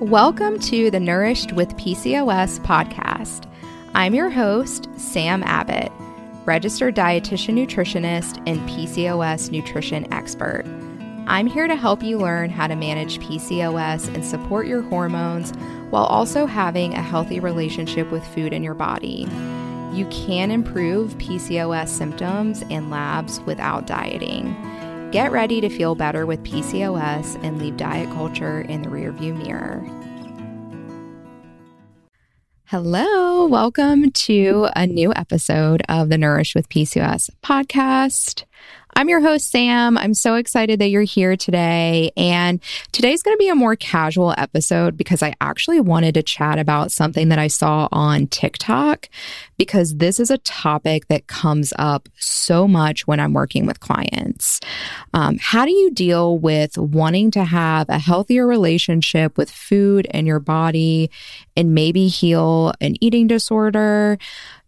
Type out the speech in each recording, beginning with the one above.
Welcome to the Nourished with PCOS podcast. I'm your host, Sam Abbott, registered dietitian nutritionist and PCOS nutrition expert. I'm here to help you learn how to manage PCOS and support your hormones while also having a healthy relationship with food in your body. You can improve PCOS symptoms and labs without dieting. Get ready to feel better with PCOS and leave diet culture in the rearview mirror. Hello, welcome to a new episode of the Nourish with PCOS podcast. I'm your host, Sam. I'm so excited that you're here today. And today's going to be a more casual episode because I actually wanted to chat about something that I saw on TikTok because this is a topic that comes up so much when I'm working with clients. Um, how do you deal with wanting to have a healthier relationship with food and your body and maybe heal an eating disorder,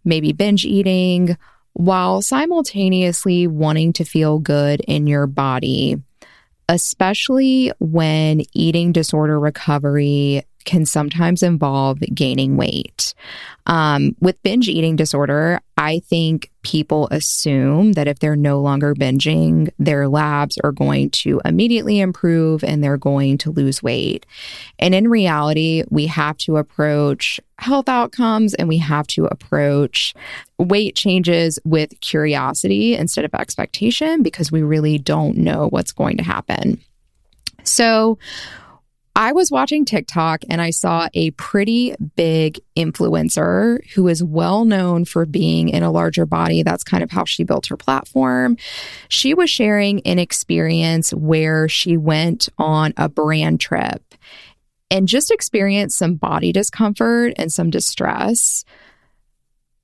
maybe binge eating? While simultaneously wanting to feel good in your body, especially when eating disorder recovery can sometimes involve gaining weight. Um, with binge eating disorder, I think people assume that if they're no longer binging, their labs are going to immediately improve and they're going to lose weight. And in reality, we have to approach health outcomes and we have to approach weight changes with curiosity instead of expectation because we really don't know what's going to happen. So, I was watching TikTok and I saw a pretty big influencer who is well known for being in a larger body. That's kind of how she built her platform. She was sharing an experience where she went on a brand trip and just experienced some body discomfort and some distress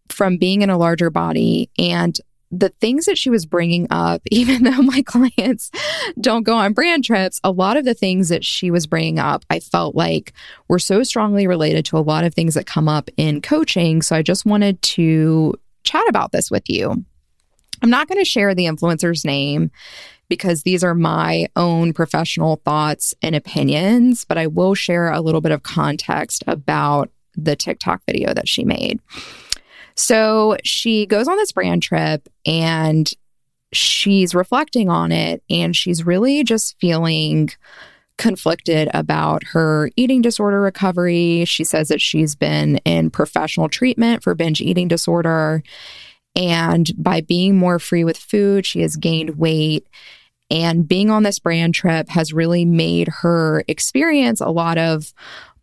from being in a larger body. And the things that she was bringing up, even though my clients don't go on brand trips, a lot of the things that she was bringing up, I felt like were so strongly related to a lot of things that come up in coaching. So I just wanted to chat about this with you. I'm not going to share the influencer's name because these are my own professional thoughts and opinions, but I will share a little bit of context about the TikTok video that she made. So she goes on this brand trip and she's reflecting on it and she's really just feeling conflicted about her eating disorder recovery. She says that she's been in professional treatment for binge eating disorder. And by being more free with food, she has gained weight. And being on this brand trip has really made her experience a lot of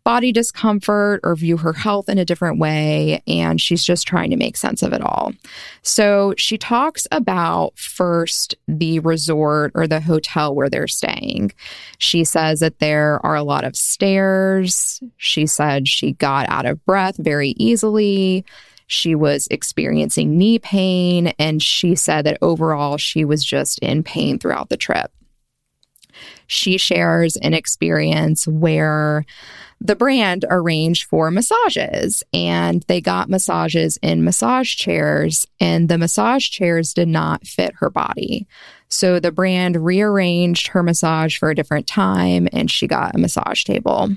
body discomfort or view her health in a different way. And she's just trying to make sense of it all. So she talks about first the resort or the hotel where they're staying. She says that there are a lot of stairs. She said she got out of breath very easily. She was experiencing knee pain, and she said that overall she was just in pain throughout the trip. She shares an experience where the brand arranged for massages and they got massages in massage chairs and the massage chairs did not fit her body. So the brand rearranged her massage for a different time and she got a massage table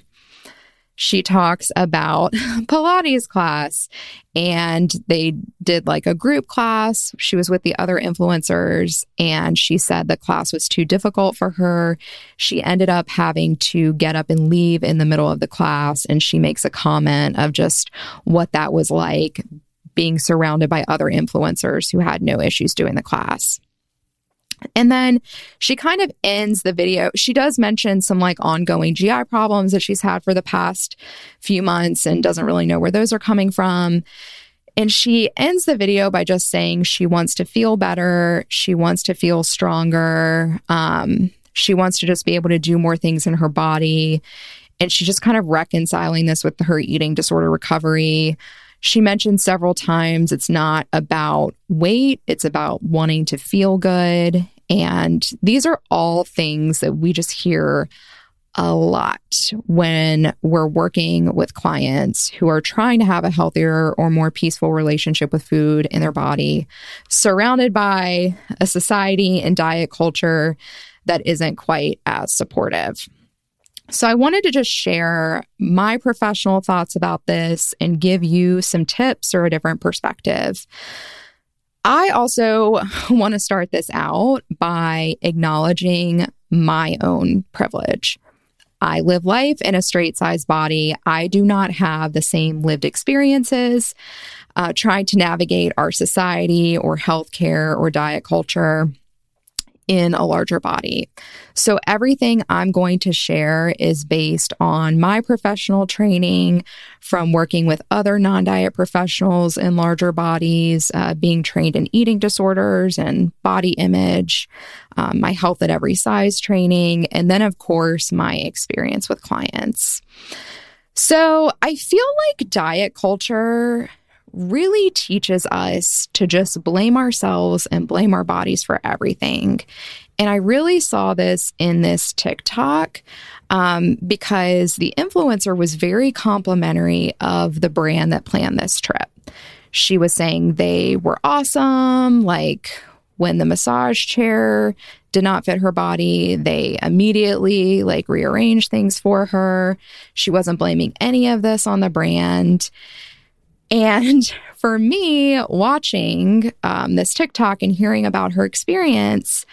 she talks about Pilates class and they did like a group class. She was with the other influencers and she said the class was too difficult for her. She ended up having to get up and leave in the middle of the class. And she makes a comment of just what that was like being surrounded by other influencers who had no issues doing the class. And then she kind of ends the video. She does mention some like ongoing GI problems that she's had for the past few months and doesn't really know where those are coming from. And she ends the video by just saying she wants to feel better. She wants to feel stronger. Um, she wants to just be able to do more things in her body. And she's just kind of reconciling this with her eating disorder recovery. She mentioned several times it's not about weight, it's about wanting to feel good. And these are all things that we just hear a lot when we're working with clients who are trying to have a healthier or more peaceful relationship with food in their body, surrounded by a society and diet culture that isn't quite as supportive. So I wanted to just share my professional thoughts about this and give you some tips or a different perspective. I also want to start this out by acknowledging my own privilege. I live life in a straight size body. I do not have the same lived experiences uh, trying to navigate our society or healthcare or diet culture in a larger body. So, everything I'm going to share is based on my professional training from working with other non diet professionals in larger bodies, uh, being trained in eating disorders and body image, um, my health at every size training, and then, of course, my experience with clients. So, I feel like diet culture really teaches us to just blame ourselves and blame our bodies for everything. And I really saw this in this TikTok um, because the influencer was very complimentary of the brand that planned this trip. She was saying they were awesome, like when the massage chair did not fit her body they immediately like rearranged things for her she wasn't blaming any of this on the brand and for me, watching um, this TikTok and hearing about her experience,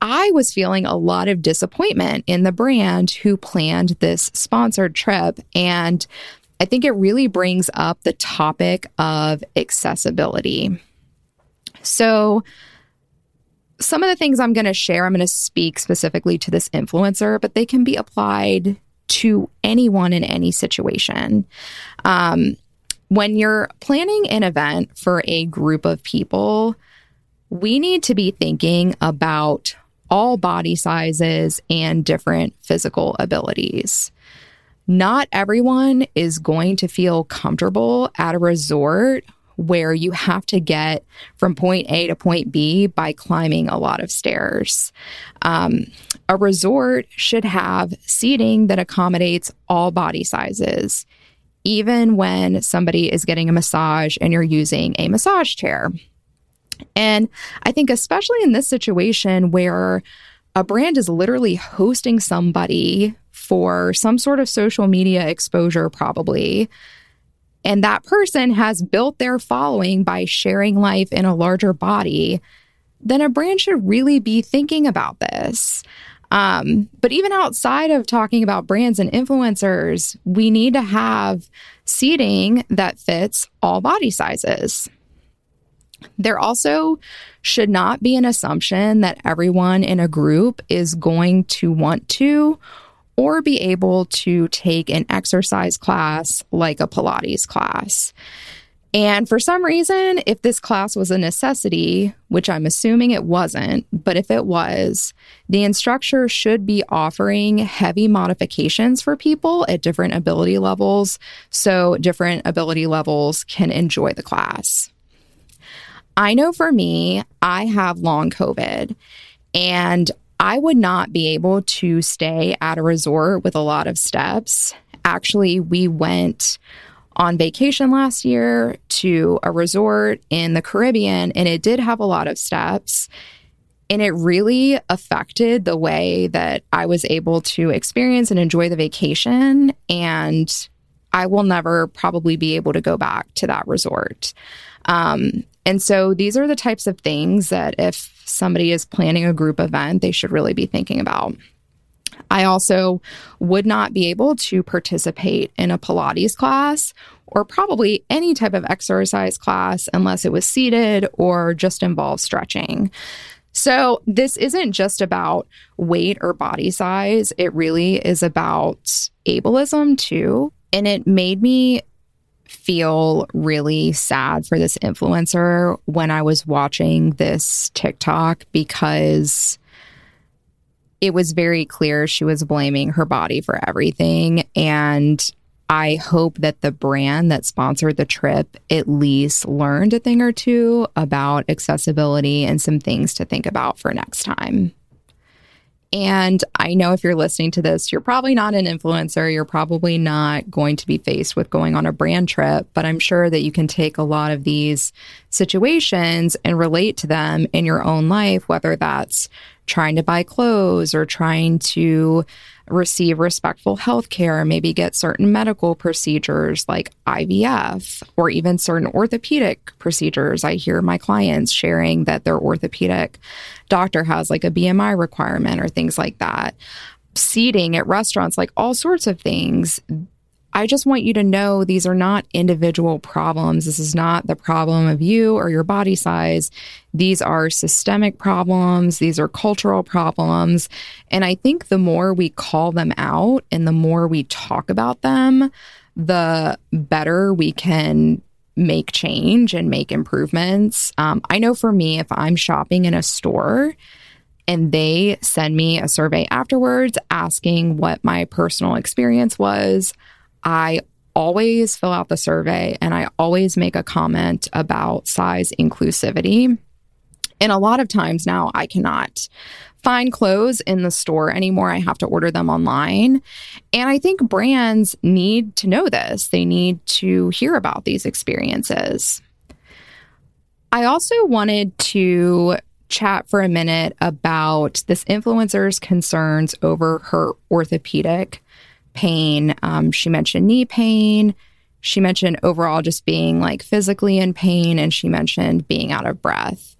I was feeling a lot of disappointment in the brand who planned this sponsored trip. And I think it really brings up the topic of accessibility. So, some of the things I'm going to share, I'm going to speak specifically to this influencer, but they can be applied to anyone in any situation. Um, when you're planning an event for a group of people, we need to be thinking about all body sizes and different physical abilities. Not everyone is going to feel comfortable at a resort where you have to get from point A to point B by climbing a lot of stairs. Um, a resort should have seating that accommodates all body sizes even when somebody is getting a massage and you're using a massage chair. And I think, especially in this situation where a brand is literally hosting somebody for some sort of social media exposure, probably. And that person has built their following by sharing life in a larger body, then a brand should really be thinking about this. Um, but even outside of talking about brands and influencers, we need to have seating that fits all body sizes. There also should not be an assumption that everyone in a group is going to want to or be able to take an exercise class like a Pilates class. And for some reason, if this class was a necessity, which I'm assuming it wasn't, but if it was, the instructor should be offering heavy modifications for people at different ability levels so different ability levels can enjoy the class. I know for me, I have long COVID and I would not be able to stay at a resort with a lot of steps. Actually, we went on vacation last year to a resort in the Caribbean, and it did have a lot of steps. And it really affected the way that I was able to experience and enjoy the vacation. And I will never probably be able to go back to that resort. Um, and so these are the types of things that if somebody is planning a group event, they should really be thinking about. I also would not be able to participate in a Pilates class or probably any type of exercise class unless it was seated or just involved stretching. So, this isn't just about weight or body size, it really is about ableism too. And it made me feel really sad for this influencer when I was watching this TikTok because it was very clear she was blaming her body for everything. And I hope that the brand that sponsored the trip at least learned a thing or two about accessibility and some things to think about for next time. And I know if you're listening to this, you're probably not an influencer. You're probably not going to be faced with going on a brand trip, but I'm sure that you can take a lot of these situations and relate to them in your own life, whether that's trying to buy clothes or trying to receive respectful health care, maybe get certain medical procedures like IVF or even certain orthopedic procedures. I hear my clients sharing that their orthopedic doctor has like a BMI requirement or things like that. Seating at restaurants, like all sorts of things. I just want you to know these are not individual problems. This is not the problem of you or your body size. These are systemic problems. These are cultural problems. And I think the more we call them out and the more we talk about them, the better we can make change and make improvements. Um, I know for me, if I'm shopping in a store, and they send me a survey afterwards asking what my personal experience was. I always fill out the survey and I always make a comment about size inclusivity. And a lot of times now I cannot find clothes in the store anymore. I have to order them online. And I think brands need to know this, they need to hear about these experiences. I also wanted to chat for a minute about this influencer's concerns over her orthopedic pain. Um, she mentioned knee pain. She mentioned overall just being like physically in pain, and she mentioned being out of breath.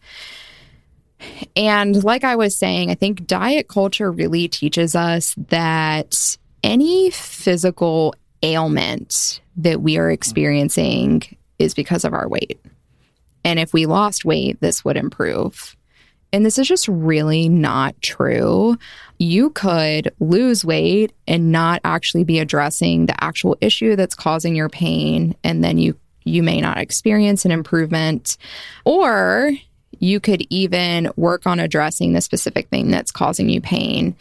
And like I was saying, I think diet culture really teaches us that any physical ailment that we are experiencing is because of our weight. And if we lost weight, this would improve. And this is just really not true. You could lose weight and not actually be addressing the actual issue that's causing your pain. And then you, you may not experience an improvement. Or you could even work on addressing the specific thing that's causing you pain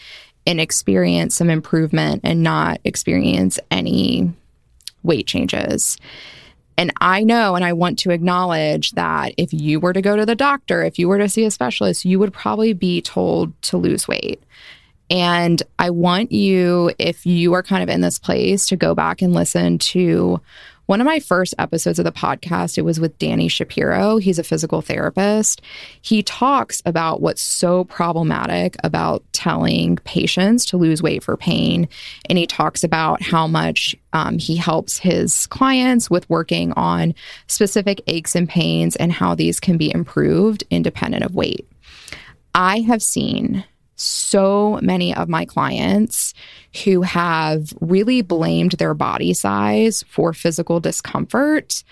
and experience some improvement and not experience any weight changes. And I know and I want to acknowledge that if you were to go to the doctor, if you were to see a specialist, you would probably be told to lose weight. And I want you, if you are kind of in this place, to go back and listen to one of my first episodes of the podcast, it was with Danny Shapiro. He's a physical therapist. He talks about what's so problematic about telling patients to lose weight for pain. And he talks about how much um, he helps his clients with working on specific aches and pains and how these can be improved independent of weight. I have seen so many of my clients who have really blamed their body size for physical discomfort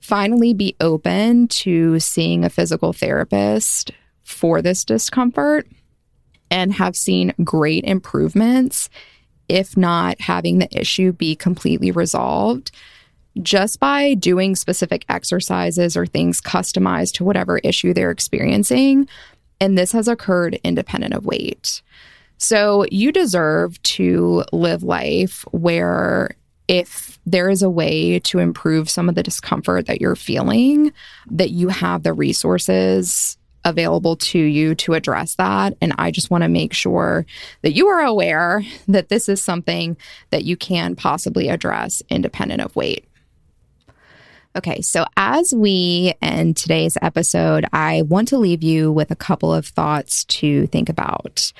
finally be open to seeing a physical therapist for this discomfort and have seen great improvements, if not having the issue be completely resolved, just by doing specific exercises or things customized to whatever issue they're experiencing and this has occurred independent of weight. So you deserve to live life where if there is a way to improve some of the discomfort that you're feeling, that you have the resources available to you to address that. And I just want to make sure that you are aware that this is something that you can possibly address independent of weight. Okay, so as we end today's episode, I want to leave you with a couple of thoughts to think about.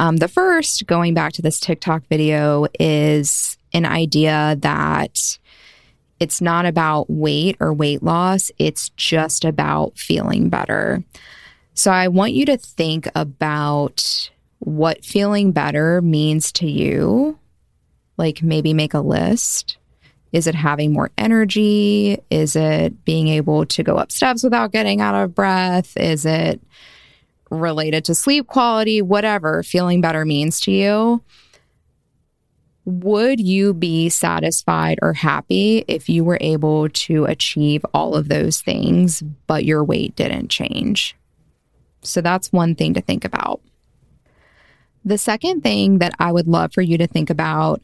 Um, the first, going back to this TikTok video, is an idea that it's not about weight or weight loss, it's just about feeling better. So I want you to think about what feeling better means to you. Like maybe make a list is it having more energy? Is it being able to go up steps without getting out of breath? Is it related to sleep quality? Whatever feeling better means to you. Would you be satisfied or happy if you were able to achieve all of those things, but your weight didn't change? So that's one thing to think about. The second thing that I would love for you to think about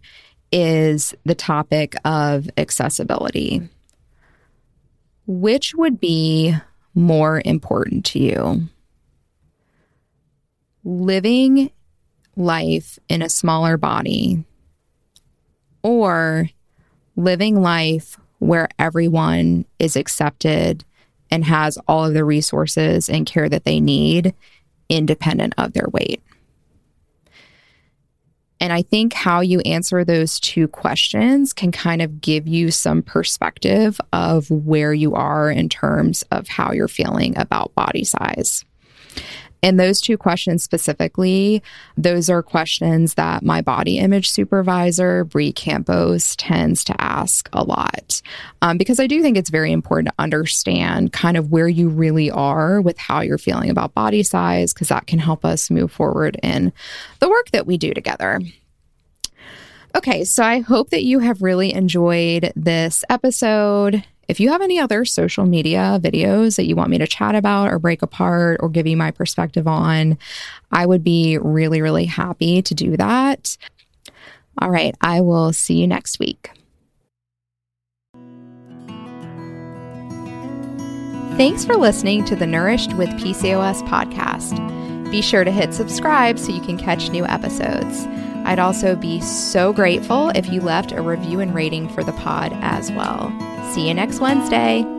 is the topic of accessibility. Which would be more important to you? Living life in a smaller body or living life where everyone is accepted and has all of the resources and care that they need independent of their weight. And I think how you answer those two questions can kind of give you some perspective of where you are in terms of how you're feeling about body size. And those two questions specifically, those are questions that my body image supervisor, Brie Campos, tends to ask a lot. Um, because I do think it's very important to understand kind of where you really are with how you're feeling about body size, because that can help us move forward in the work that we do together. Okay, so I hope that you have really enjoyed this episode. If you have any other social media videos that you want me to chat about or break apart or give you my perspective on, I would be really, really happy to do that. All right, I will see you next week. Thanks for listening to the Nourished with PCOS podcast. Be sure to hit subscribe so you can catch new episodes. I'd also be so grateful if you left a review and rating for the pod as well. See you next Wednesday.